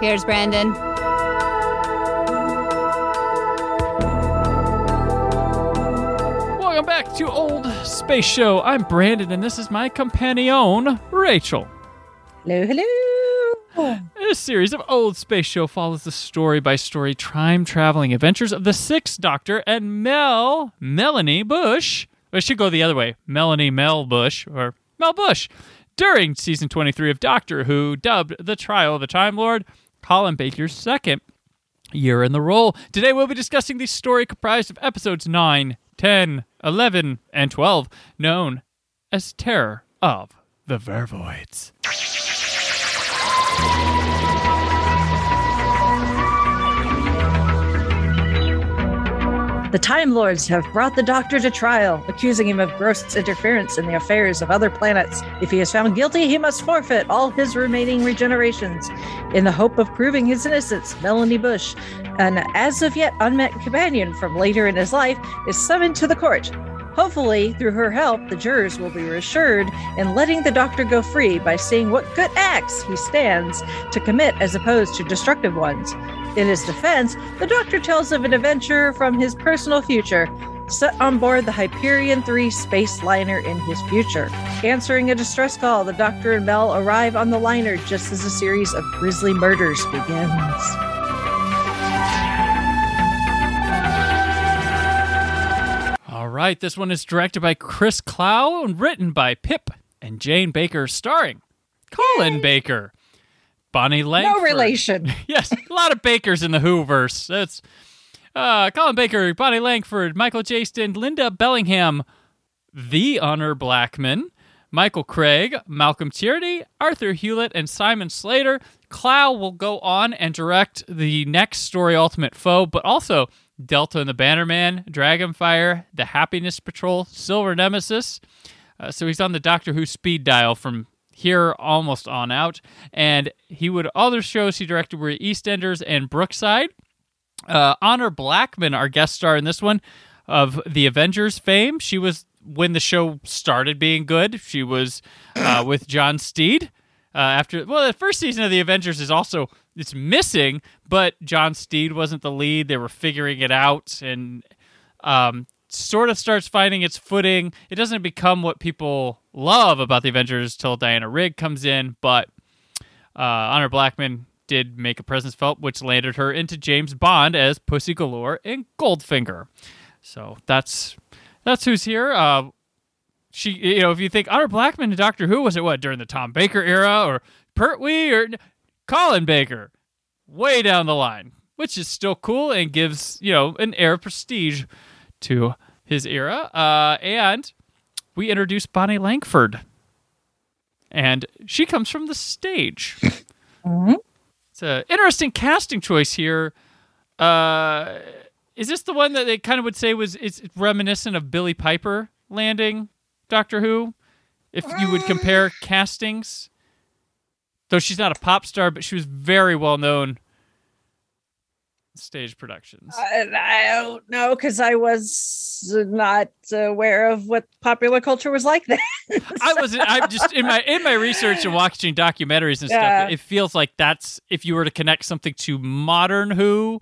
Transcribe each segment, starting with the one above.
Here's Brandon. Welcome back to Old Space Show. I'm Brandon, and this is my companion, Rachel. Hello, hello. This series of Old Space Show follows the story by story time traveling adventures of the Sixth Doctor and Mel, Melanie Bush. It should go the other way Melanie Mel Bush, or Mel Bush. During season 23 of Doctor Who, dubbed The Trial of the Time Lord, Colin Baker's second year in the role. Today we'll be discussing the story comprised of episodes 9, 10, 11, and 12, known as Terror of the Vervoids. The Time Lords have brought the Doctor to trial, accusing him of gross interference in the affairs of other planets. If he is found guilty, he must forfeit all his remaining regenerations. In the hope of proving his innocence, Melanie Bush, an as of yet unmet companion from later in his life, is summoned to the court. Hopefully, through her help, the jurors will be reassured in letting the Doctor go free by seeing what good acts he stands to commit as opposed to destructive ones. In his defense, the Doctor tells of an adventure from his personal future, set on board the Hyperion 3 space liner in his future. Answering a distress call, the Doctor and Mel arrive on the liner just as a series of grisly murders begins. All right, this one is directed by Chris Clough and written by Pip and Jane Baker, starring Colin Baker, Bonnie Langford. No relation. yes, a lot of Bakers in the Whoverse. That's uh, Colin Baker, Bonnie Langford, Michael Jayston, Linda Bellingham, the Honor Blackman, Michael Craig, Malcolm Tierney, Arthur Hewlett, and Simon Slater. Clough will go on and direct the next story, Ultimate Foe, but also Delta and the Bannermen, Dragonfire, The Happiness Patrol, Silver Nemesis. Uh, so he's on the Doctor Who speed dial from here almost on out. And he would other shows he directed were EastEnders and Brookside. Uh, Honor Blackman, our guest star in this one, of the Avengers fame. She was when the show started being good. She was uh, with John Steed. Uh, after well, the first season of the Avengers is also it's missing, but John Steed wasn't the lead. They were figuring it out, and um, sort of starts finding its footing. It doesn't become what people love about the Avengers till Diana Rigg comes in, but uh, Honor Blackman did make a presence felt, which landed her into James Bond as Pussy Galore in Goldfinger. So that's that's who's here. Uh, she, you know, if you think Honor Blackman and Doctor Who was it what during the Tom Baker era or Pertwee or Colin Baker, way down the line, which is still cool and gives you know an air of prestige to his era. Uh, and we introduce Bonnie Langford, and she comes from the stage. Mhm. It's an interesting casting choice here. Uh, is this the one that they kind of would say was it's reminiscent of Billie Piper landing Doctor Who? If you would compare castings, though she's not a pop star, but she was very well known stage productions. I, I don't know because I was not aware of what popular culture was like then. I wasn't. I'm just in my in my research and watching documentaries and Yeah. stuff. It feels like that's if you were to connect something to modern Who,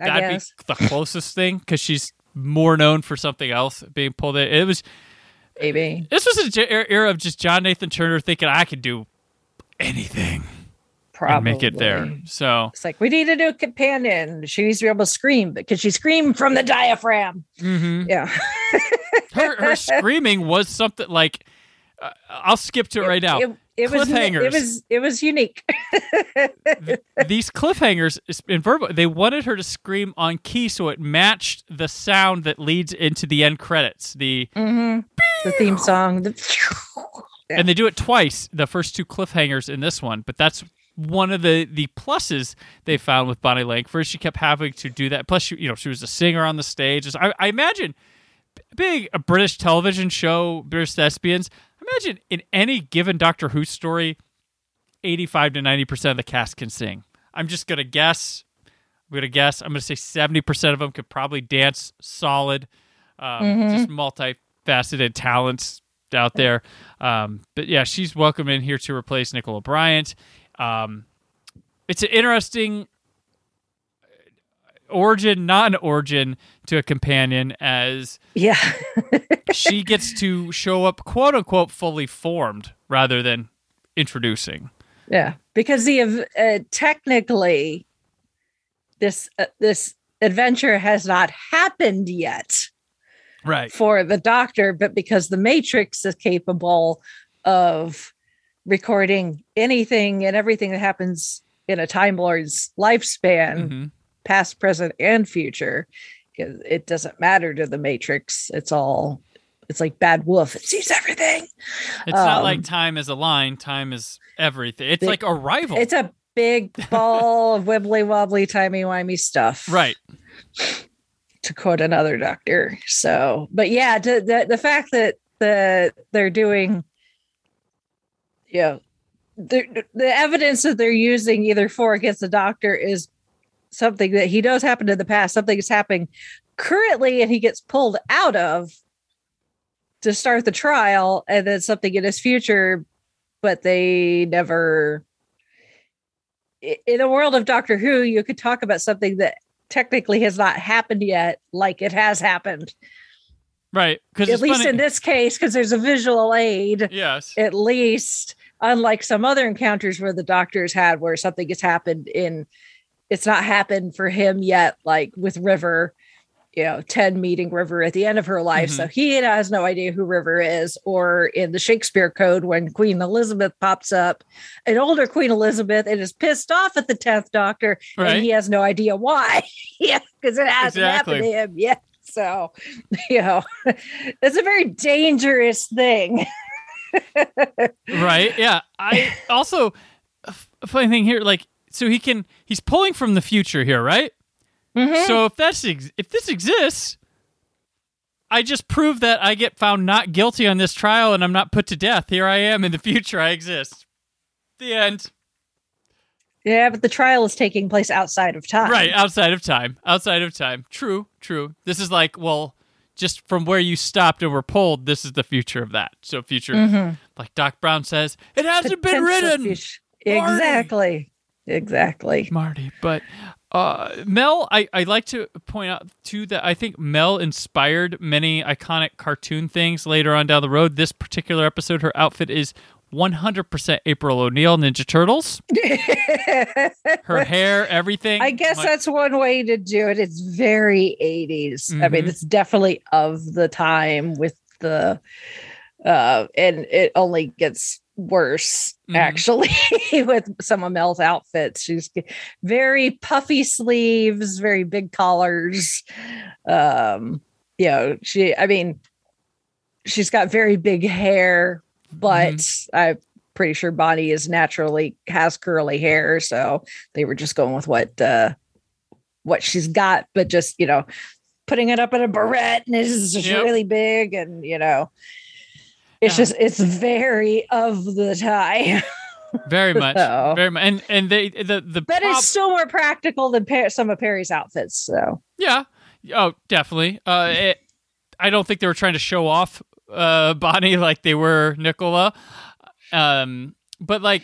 I that'd guess. be the closest thing because she's more known for something else being pulled in. It was Maybe. this was an er, era of just John Nathan Turner thinking I could do anything Probably. make it there. So It's like we need a new companion. She needs to be able to scream because she screamed from the diaphragm. mhm. Yeah. her her screaming was something like uh, I'll skip to it right now. It, it was Cliffhangers. it was it was unique. These cliffhangers in verbal, they wanted her to scream on key so it matched the sound that leads into the end credits. The the theme song. the- and they do it twice. The first two cliffhangers in this one, but that's one of the the pluses they found with Bonnie Langford. She kept having to do that. Plus, she, you know, she was a singer on the stage. I, I imagine being a British television show, British thespians. Imagine in any given Doctor Who story, eighty-five to ninety percent of the cast can sing. I'm just gonna guess. I'm gonna guess. I'm gonna say seventy percent of them could probably dance solid. Um, Just multifaceted talents out there. Um, but yeah, she's welcome in here to replace Nicola Bryant. Um, it's an interesting origin, non-origin to a companion as yeah. she gets to show up quote unquote fully formed rather than introducing. Yeah, because the uh, technically this uh, this adventure has not happened yet Right. for the doctor, but because the Matrix is capable of recording anything and everything that happens in a Time Lord's lifespan, hmm past, present, and future, it doesn't matter to the Matrix. It's all it's like bad wolf. It sees everything. It's not Um, like time is a line. Time is everything. It's Big- like arrival. It's a big ball of wibbly wobbly, timey wimey stuff. right. To quote another doctor. So, but yeah, to, the the fact that the they're doing, know, the the evidence that they're using either for or against the doctor is something that he knows happened in the past, something is happening currently, and he gets pulled out of to start the trial, and then something in his future, but they never in a world of Doctor Who, you could talk about something that technically has not happened yet, like it has happened. Right. Because At least in this case, because there's a visual aid, Yes. at least, unlike some other encounters where the doctors had where something has happened in it's not happened for him yet, like with River, you know, 10 meeting River at the end of her life. So mm-hmm. he has no idea who River is, or in the Shakespeare Code when Queen Elizabeth pops up, an older Queen Elizabeth, and is pissed off at the 10th Doctor, Right. and he has no idea why. yeah, because it hasn't Exactly. happened to him yet. So, you know, it's a very dangerous thing. right. Yeah. I also a funny thing here, like, so he can he's pulling from the future here, right? Mhm. So if that's ex- if this exists, I just prove that I get found not guilty on this trial and I'm not put to death. Here I am in the future. I exist. The end. Yeah, but the trial is taking place outside of time. Right, outside of time. Outside of time. True, true. This is like, well, just from where you stopped and were pulled, this is the future of that. So future, Mhm. like Doc Brown says, it hasn't been Potential written. future- Marty. Exactly. Exactly. Marty. But uh, Mel, I, I like to point out too that I think Mel inspired many iconic cartoon things later on down the road. This particular episode, her outfit is 100% April O'Neil Ninja Turtles. Her hair, everything. I guess My- that's one way to do it. It's very 80s. I mean, Mhm. it's definitely of the time with the uh and it only gets worse Mhm. actually with some of Mel's outfits. She's very puffy sleeves, very big collars. Um, you know, she I mean she's got very big hair, but Mm-hmm. I'm pretty sure Bonnie is naturally has curly hair, so they were just going with what uh what she's got, but just you know, putting it up in a barrette and it's just Yep. really big, and you know, it's Yeah. just it's very of the time, very much, So- very much, and and they the the but prob- it's still more practical than Per- some of Peri's outfits. So Yeah. Oh, definitely. Uh, it, I don't think they were trying to show off uh, Bonnie like they were Nicola. Um, but like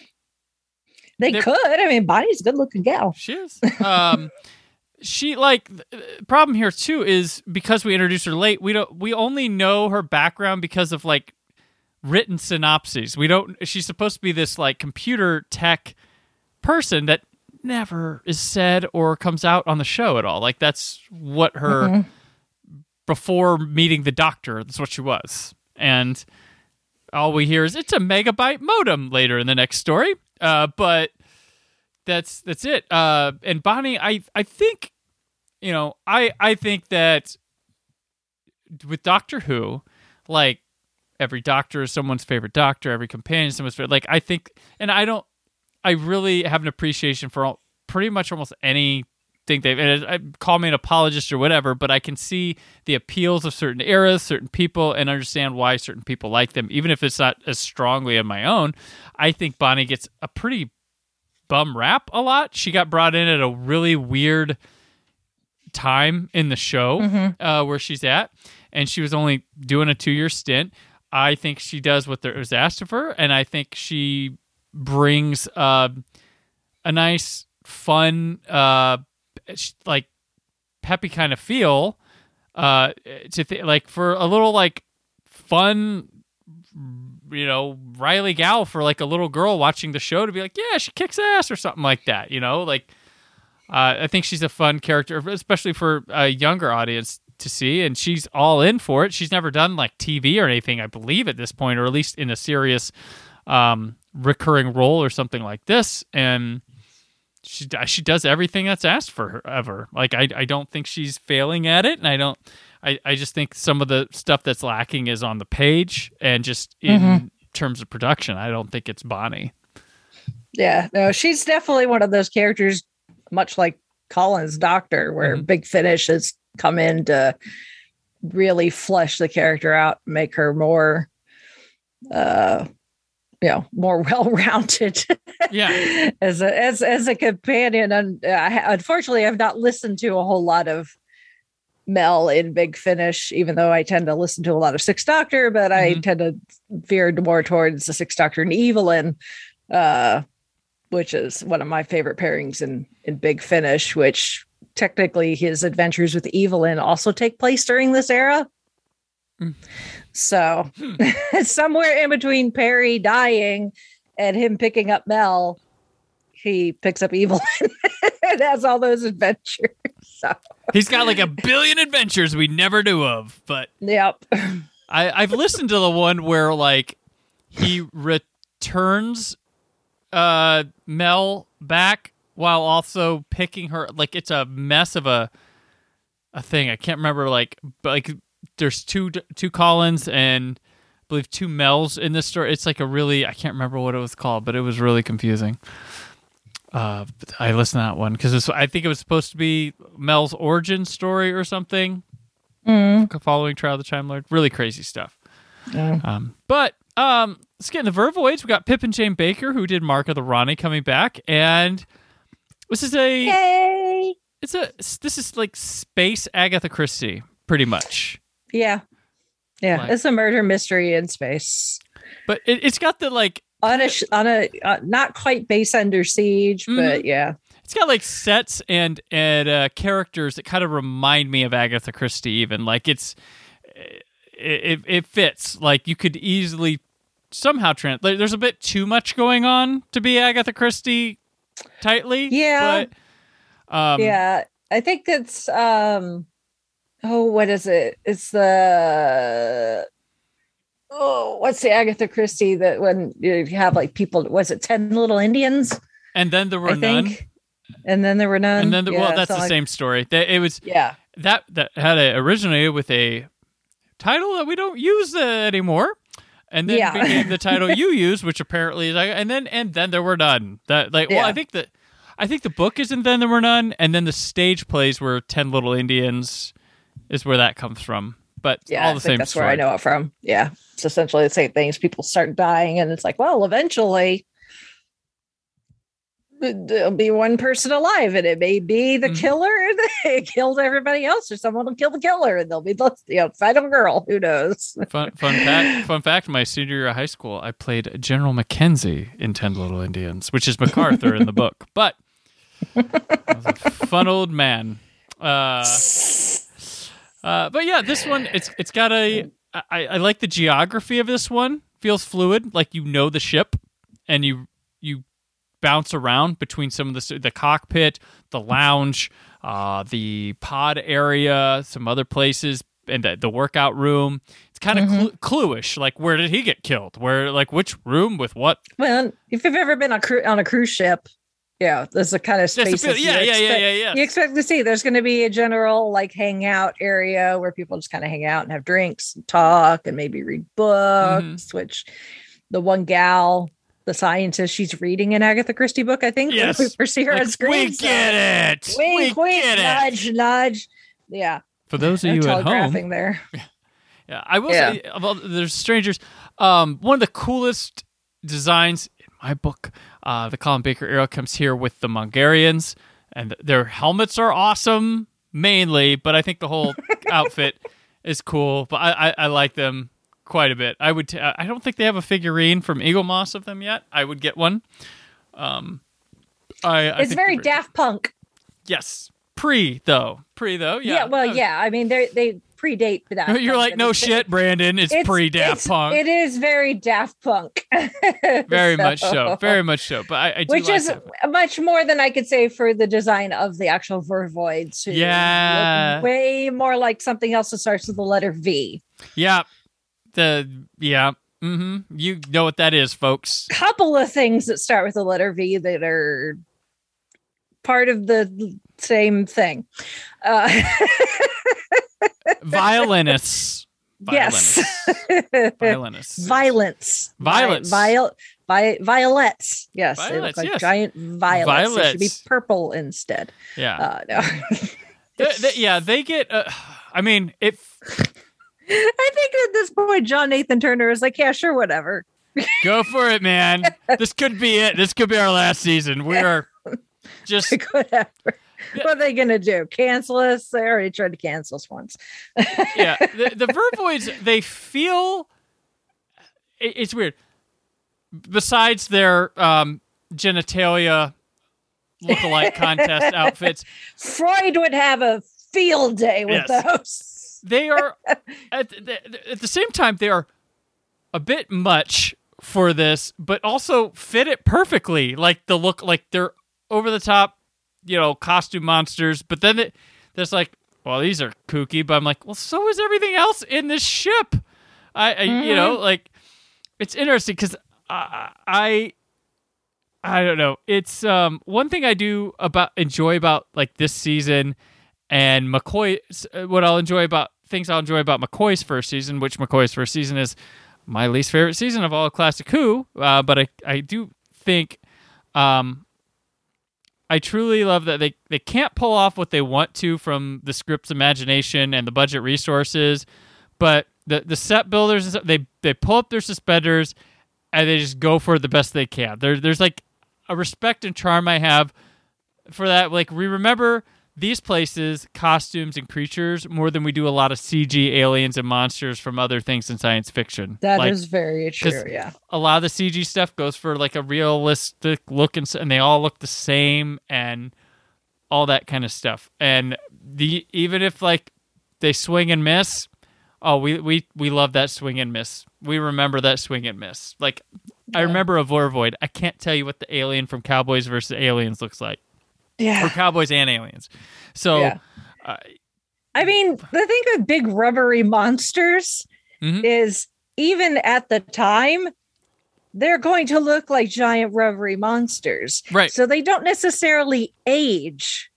they could. I mean, Bonnie's a good looking gal. she is. Um, she like the problem here too is because we introduced her late. We don't. We only know her background because of like written synopses. We don't. She's supposed to be this like computer tech person that never is said or comes out on the show at all. Like that's what her Mhm. Before meeting the doctor. That's what she was, and all we hear is it's a megabyte modem later in the next story. Uh, but that's that's it. Uh, and Bonnie, I I think, you know, I I think that with Doctor Who, like every doctor is someone's favorite doctor, every companion is someone's favorite. Like I think, and I don't, I really have an appreciation for all, pretty much almost any think they've and I call me an apologist or whatever, but I can see the appeals of certain eras, certain people, and understand why certain people like them, even if it's not as strongly of my own. I think Bonnie gets a pretty bum rap a lot. She got brought in at a really weird time in the show Mm-hmm. uh, where she's at, and she was only doing a two year stint. I think she does what there was asked of her, and I think she brings uh, a nice, fun, uh, like peppy kind of feel uh, to th- like for a little like fun you know Riley Gal for like a little girl watching the show to be like yeah she kicks ass or something like that you know like uh, I think she's a fun character especially for a younger audience to see and she's all in for it. She's never done like TV or anything I believe at this point or at least in a serious um, recurring role or something like this and she she does everything that's asked for her ever. Like I I don't think she's failing at it, and I don't. I I just think some of the stuff that's lacking is on the page and just in terms of production. I don't think it's Bonnie. Yeah, no, she's definitely one of those characters, much like Colin's doctor, where Mhm. Big Finish has come in to really flesh the character out, make her more, uh, you know, more well-rounded. Yeah. as a as as a companion, and I, unfortunately, I've not listened to a whole lot of Mel in Big Finish, even though I tend to listen to a lot of Six Doctor, but I Mhm. tend to veer more towards the Six Doctor and Evelyn, uh, which is one of my favorite pairings in in Big Finish. Which technically, his adventures with Evelyn also take place during this era. Mm. So, somewhere in between Peri dying and him picking up Mel, he picks up Evelyn and has all those adventures. So, He's got like a billion adventures we never knew of, but yep. I, I've listened to the one where like he returns uh Mel back while also picking her like it's a mess of a a thing. I can't remember like but like there's two two Colins and I believe two Mels in this story. It's like a really I can't remember what it was called, but it was really confusing. Uh, I listened to that one because I think it was supposed to be Mel's origin story or something Mm. following Trial of the Time Lord. Really crazy stuff. Yeah. Um, but um, let's get into Vervoids. We got Pip and Jane Baker, who did Mark of the Rani, coming back, and this is a Yay. it's a this is like space Agatha Christie, pretty much. Yeah. Yeah. Like- it's a murder mystery in space. But it, it's got the like On a, on a, uh, not quite base under siege, Mhm. but yeah. it's got like sets and and uh, characters that kind of remind me of Agatha Christie. Even like it's it, it, it fits. Like you could easily somehow trans. there- There's a bit too much going on to be Agatha Christie tightly. Yeah. But, um, yeah. I think it's, um, oh, what is it? It's the, oh, what's the Agatha Christie that when you have like people, was it 10 little Indians? And then there were I none. think. And then there were none. And then the, well, Yeah, that's the like- same story. That it was Yeah. that that had a, originated with a title that we don't use uh, anymore, and then Yeah. became the title you use, which apparently is like, and then and then there were none. That like well, I think that I think the book is and then there were none, and then the stage plays were Ten Little Indians, is where that comes from. But Yeah. all I the think same that's story. where I know it from. Yeah. It's essentially the same things. People start dying, and it's like, well, eventually there'll be one person alive, and it may be the Mhm. killer, and they killed everybody else, or someone will kill the killer, and they'll be the you know, final girl. Who knows? Fun fun fact. Fun fact. My senior year of high school, I played General Mackenzie in Ten Little Indians, which is MacArthur in the book. But I was a fun old man. Uh, uh, but yeah, this one it's it's got a. I, I like the geography of this one. Feels fluid, like you know the ship, and you you bounce around between some of the the cockpit, the lounge, uh, the pod area, some other places, and the, the workout room. It's kind of Mhm. clue- cluish. Like, where did he get killed? Where, like, which room with what? Well, if you've ever been on, cru- on a cruise ship, yeah, there's a kind of space. bit- yeah, yeah, yeah, yeah, yeah. You expect to see there's going to be a general like hangout area where people just kind of hang out and have drinks, and talk, and maybe read books. Mm-hmm. Which the one gal, the scientist, she's reading an Agatha Christie book. I think. when Yes. we see her Like, on screen. we so- get it. Wink, we wink, get it. nudge, nudge. Yeah, For those of you at home, telegraphing there. Yeah, I will Yeah. say about there's strangers. Um, one of the coolest designs in my book, uh, the Colin Baker era comes here with the Mogarians, and their helmets are awesome mainly, but I think the whole outfit is cool. But I, I, I like them quite a bit. I would. T- I don't think they have a figurine from Eaglemoss of them yet. I would get one. Um, I, I It's very Daft Punk. Yes, pre though, pre though. Yeah. Yeah, well, yeah. I mean, they they predate that. You're like, no it's- shit, Brandon. It's, pre Daft Punk. It is very Daft Punk. Very much so. Very much so. But I, I do Which like is much more than I could say for the design of the actual Vervoids. who Yeah. way more like something else that starts with the letter V. Yeah. The yeah. Mm-hmm. You know what that is, folks. Couple of things that start with the letter V that are part of the same thing. Uh, Violinists. yes. Violinists. Violence. Violence. Viol- vi- violets. Yes. they look like yes. giant violets. They should be purple instead. yeah. Uh, no. They- they- yeah. They get. Uh, I mean, if I think at this point, John Nathan Turner is like, yeah, sure, whatever. go for it, man. this could be it. This could be our last season. We are just whatever. What are they going to do? Cancel us? They already tried to cancel us once. yeah. The, the Vervoids. They feel. it- it's weird. Besides their um, genitalia lookalike contest outfits, Freud would have a field day with Yes. those. they are at the, at the same time they are a bit much for this but also fit it perfectly like the look like they're over the top you know costume monsters but then it, there's like well these are kooky but i'm like well so is everything else in this ship i, I you know like it's interesting because I, I i don't know it's um one thing i do about enjoy about like this season and McCoy. What I'll enjoy about things I'll enjoy about McCoy's first season, which McCoy's first season is my least favorite season of all Classic Who. Uh, but I I do think, um, I truly love that they they can't pull off what they want to from the script's imagination and the budget resources, but the the set builders they they pull up their suspenders and they just go for the best they can. There there's like a respect and charm I have for that. Like we remember these places, costumes and creatures more than we do a lot of CG aliens and monsters from other things in science fiction. That is like, very 'cause- true. Yeah. a lot of the CG stuff goes for like a realistic look and, and they all look the same and all that kind of stuff. And the even if like they swing and miss, oh we we we love that swing and miss. We remember that swing and miss. Like I remember a Vervoid. I can't tell you what the alien from Cowboys versus Aliens looks like, or Yeah. Cowboys and Aliens. So Yeah. uh, I mean, the thing with big rubbery monsters Mhm. is even at the time, they're going to look like giant rubbery monsters. right, So they don't necessarily age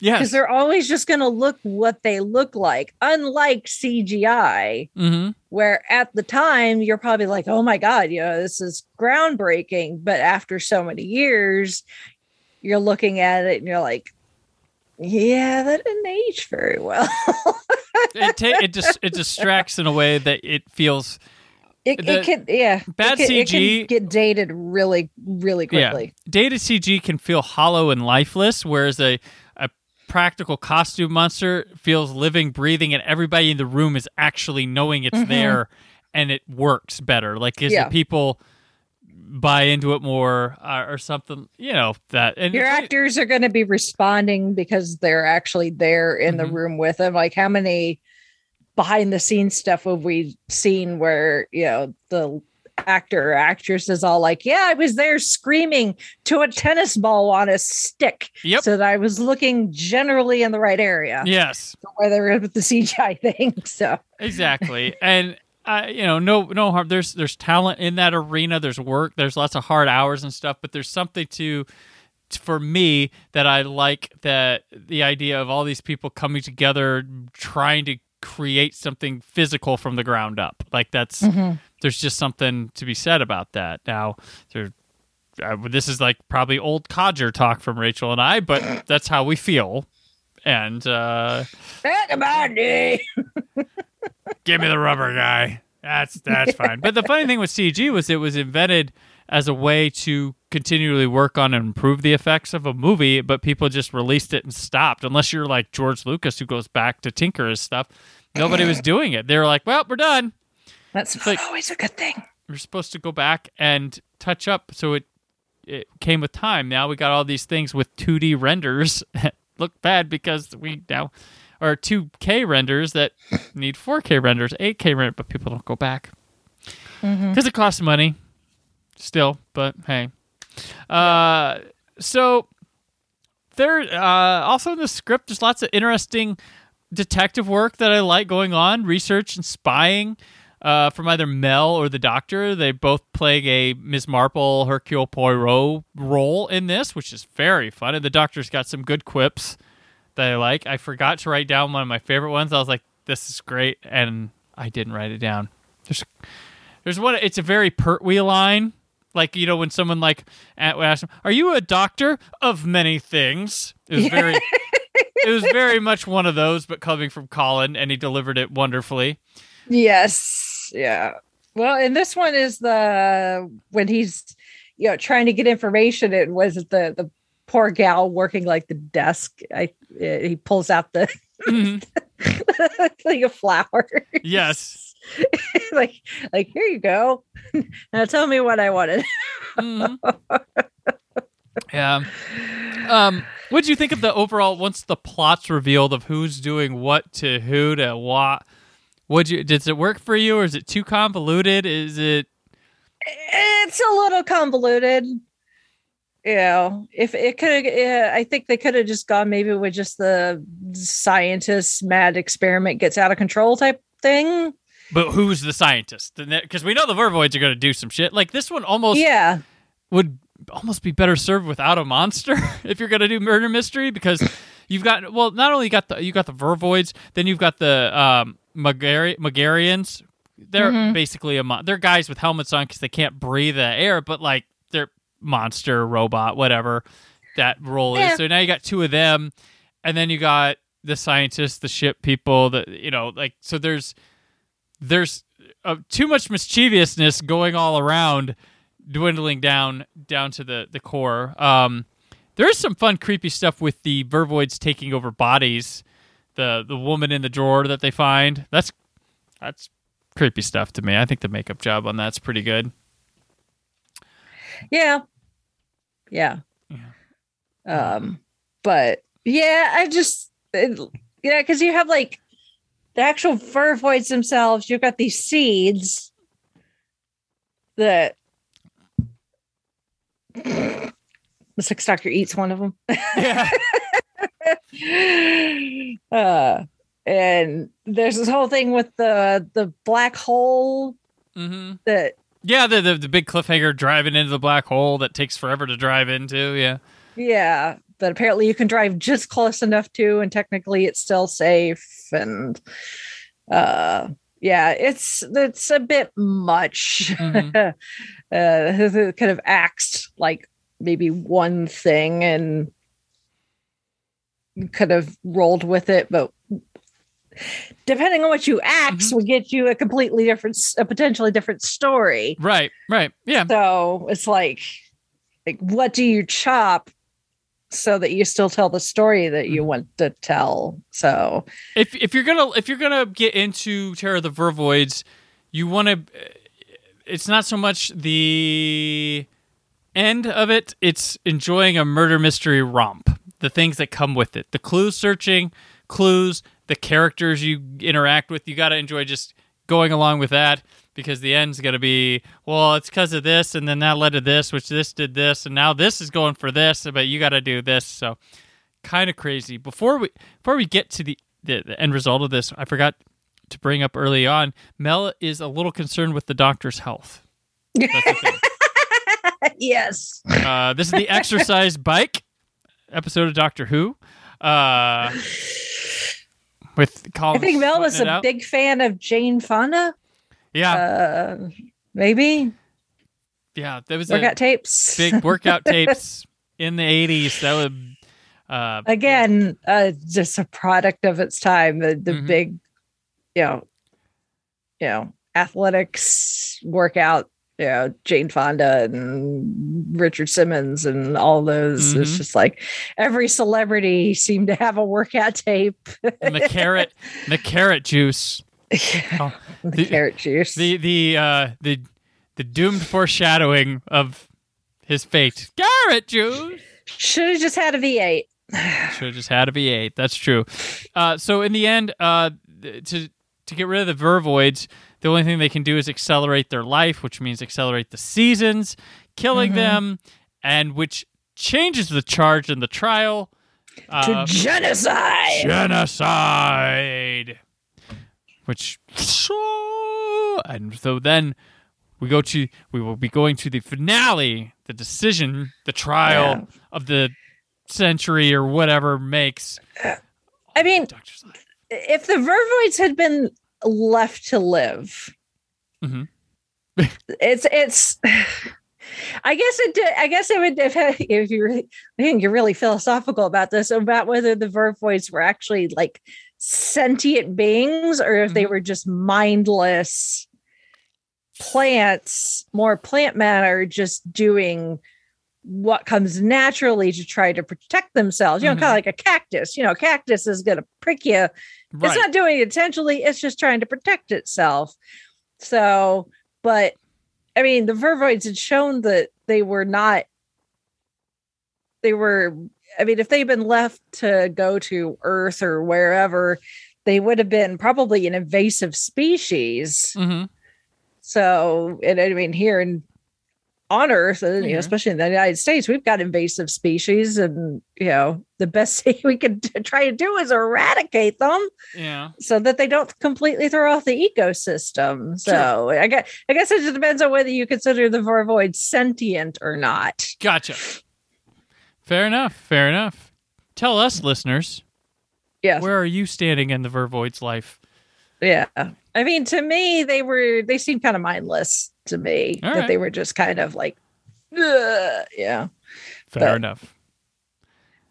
Yeah. because they're always just going to look what they look like, unlike CGI, mm-hmm. where at the time you're probably like, oh my God, you know, this is groundbreaking. But after so many years, you're looking at it and you're like, yeah, that didn't age very well. it ta- it just it distracts in a way that it feels It, The it can, yeah. bad it can, it can CG get dated really, really quickly. Data CG can feel hollow and lifeless, whereas a a practical costume monster feels living, breathing, and everybody in the room is actually knowing it's Mhm. there, and it works better. Like, because Yeah. the people buy into it more, uh, or something, you know that. And Your actors are going to be responding because they're actually there in Mhm. the room with them. Like, how many behind the scenes stuff have we seen where, you know, the actor or actress is all like, "Yeah, I was there screaming to a tennis ball on a stick, Yep. so that I was looking generally in the right area." Yes. Whether with the CGI thing, so Exactly. and uh, you know, no no harm. There's there's talent in that arena. There's work. There's lots of hard hours and stuff. But there's something to for me that I like that the idea of all these people coming together trying to create something physical from the ground up. Like that's there's just something to be said about that. Now there. Uh, this is like probably old codger talk from Rachel and I, but that's how we feel. And uh, give me the rubber guy. That's that's fine. But the funny thing with CG was it was invented as a way to continually work on and improve the effects of a movie, but people just released it and stopped. Unless you're like George Lucas, who goes back to tinker his stuff, nobody was doing it. They were like, "Well, we're done. That's not like- always a good thing. We're supposed to go back and touch up." So it it came with time. Now we got all these things with 2D renders look bad because we now are 2K renders that need 4K renders, 8K render, but people don't go back because it costs money still. But hey, uh, so there. Uh, also in the script, there's lots of interesting detective work that I like going on, research and spying. Uh, from either Mel or the Doctor, they both play a Miss Marple, Hercule Poirot role in this, which is very fun. And the Doctor's got some good quips that I like. I forgot to write down one of my favorite ones. I was like, "This is great," and I didn't write it down. There's, there's one. It's a very Pertwee line, like you know when someone like asks him, "Are you a doctor of many things?" It was very, it was very much one of those, but coming from Colin, and he delivered it wonderfully. Yes. Yeah. Well, and this one is the when he's you know trying to get information. It was the the poor gal working like the desk. I uh, he pulls out the Mhm. thing of flour. Yes. like like here you go. now tell me what I wanted. Mhm. yeah. Um, what do you think of the overall? Once the plot's revealed of who's doing what to who to what, would you? Does it work for you, or is it too convoluted? Is it? It's a little convoluted. You know, if it could, uh, I think they could have just gone maybe with just the scientist mad experiment gets out of control type thing. But who's the scientist? Because we know the Vervoids are going to do some shit. Like this one almost Yeah. would almost be better served without a monster if you're going to do murder mystery because you've got well not only you got the you got the Vervoids, then you've got the um Magari- Magarians. They're Mhm. basically a mon- they're guys with helmets on because they can't breathe the air, but like they're monster robot whatever that role Yeah. is. So now you got two of them, and then you got the scientists, the ship people, the you know like so there's there's uh, too much mischievousness going all around dwindling down down to the the core um there is some fun creepy stuff with the vervoids taking over bodies the the woman in the drawer that they find that's that's creepy stuff to me i think the makeup job on that's pretty good Yeah. Yeah. Um, but yeah, I just it, yeah, because you have like the actual vervoids themselves, you've got these seeds that the six doctor eats one of them. yeah uh and there's this whole thing with the the black hole hmm that yeah the, the the big cliffhanger driving into the black hole that takes forever to drive into yeah Yeah, that apparently you can drive just close enough to, and technically it's still safe. And uh, yeah, it's it's a bit much. Mhm. uh, it kind of acts like maybe one thing and could have rolled with it, but depending on what you axe, Mhm. will get you a completely different, a potentially different story. right right yeah So it's like, like what do you chop so that you still tell the story that you Mhm. want to tell? So if if you're gonna if you're gonna get into Terror of the Vervoids, you want to. It's not so much the end of it; it's enjoying a murder mystery romp. The things that come with it, the clues searching, clues, the characters you interact with. You got to enjoy just going along with that. because the end's going to be well it's because of this and then that led to this which this did this and now this is going for this but you got to do this so kind of crazy before we before we get to the, the the end result of this i forgot to bring up early on mel is a little concerned with the doctor's health That's the thing. yes. Uh, this is the exercise bike episode of Doctor Who. Uh, with Colin I think Mel was a big fan of Jane Fonda. yeah, Uh, maybe yeah. There was workout a tapes. big workout tapes in the eighties. That would uh, Again, uh, just a product of its time. The the Mhm. big, you know, you know, athletics workout. You know, Jane Fonda and Richard Simmons and all those. It's Mhm. just like every celebrity seemed to have a workout tape. and the carrot, the carrot juice. Oh, the, the- carrot juice. the the uh, the the doomed foreshadowing of his fate. Carrot juice. Should have just had a V8. Should have just had a V8. That's true. Uh, so in the end, uh, to to get rid of the Vervoids, the only thing they can do is accelerate their life, which means accelerate the seasons, killing Mhm. them, and which changes the charge in the trial. to Uh, genocide. genocide. Which and so then we go to we will be going to the finale, the decision, the trial of the century or whatever makes I mean, if the Vervoids had been left to live, Mhm. it's it's. I guess it. did- I guess it would. If, if you really, I think you're really philosophical about this about whether the Vervoids were actually like sentient beings or if they Mhm. were just mindless plants, more plant matter, just doing what comes naturally to try to protect themselves. You know, Mhm. kind of like a cactus. You know, cactus is going to prick you Right. it's not doing it intentionally it's just trying to protect itself so but i mean the vervoids had shown that they were not they were i mean if they'd been left to go to earth or wherever they would have been probably an invasive species Mhm. so and i mean here in on earth and, you know, especially in the united states we've got invasive species and you know the best thing we can t- try to do is eradicate them Yeah. so that they don't completely throw off the ecosystem. So I guess I guess it just depends on whether you consider the Vervoid sentient or not. Gotcha. Fair enough. Fair enough. Tell us, listeners, Yes. where are you standing in the Vervoid's life? Yeah. I mean, to me, they were they seemed kind of mindless to me. All that right. they were just kind of like, "Ugh," yeah. Fair But- enough.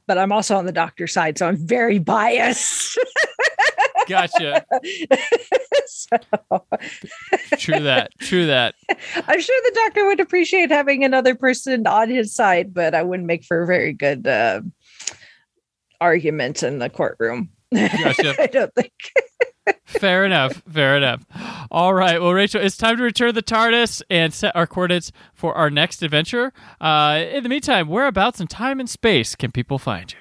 But I'm also on the doctor's side, so I'm very biased. Gotcha. so True that. True that. I'm sure the doctor would appreciate having another person on his side, but I wouldn't make for a very good uh, argument in the courtroom. Gotcha. I don't think. Fair enough. Fair enough. All right. Well, Rachel, it's time to return the TARDIS and set our coordinates for our next adventure. Uh, in the meantime, whereabouts in time and space can people find you?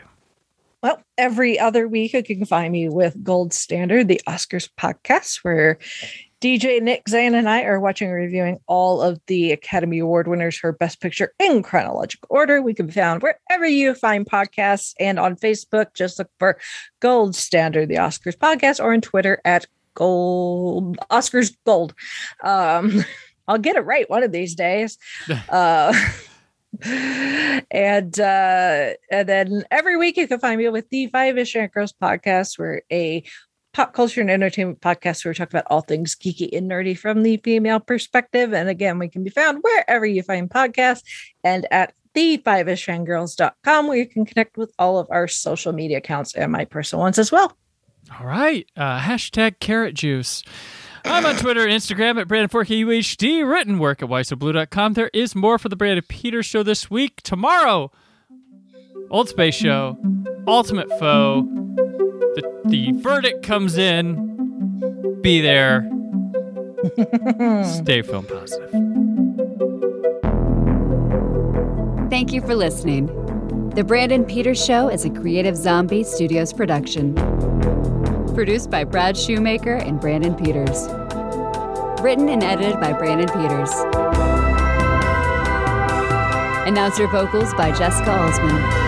Well, every other week you can find me with Gold Standard, the Oscars podcast, where DJ Nick Zane and I are watching and reviewing all of the Academy Award winners for Best Picture in chronological order. We can be found wherever you find podcasts and on Facebook. Just look for Gold Standard, the Oscars podcast, or on Twitter at Gold Oscars Gold. Um, I'll get it right one of these days. Uh, and uh and then every week you can find me with the five ish girls podcast we're a pop culture and entertainment podcast where we talk about all things geeky and nerdy from the female perspective and again we can be found wherever you find podcasts and at the five ish girls.com where you can connect with all of our social media accounts and my personal ones as well All right. Uh, hashtag carrot juice. I'm on Twitter and Instagram at Brandon4KUHD. Written work at WhySoBlue.com. There is more for the Brandon Peters Show this week. Tomorrow, Old Space Show, Ultimate Foe. The, the verdict comes in. Be there. Stay film positive. Thank you for listening. The Brandon Peters Show is a Creative Zombie Studios production. Produced by Brad Shoemaker and Brandon Peters. Written and edited by Brandon Peters. Announcer vocals by Jessica Alsman.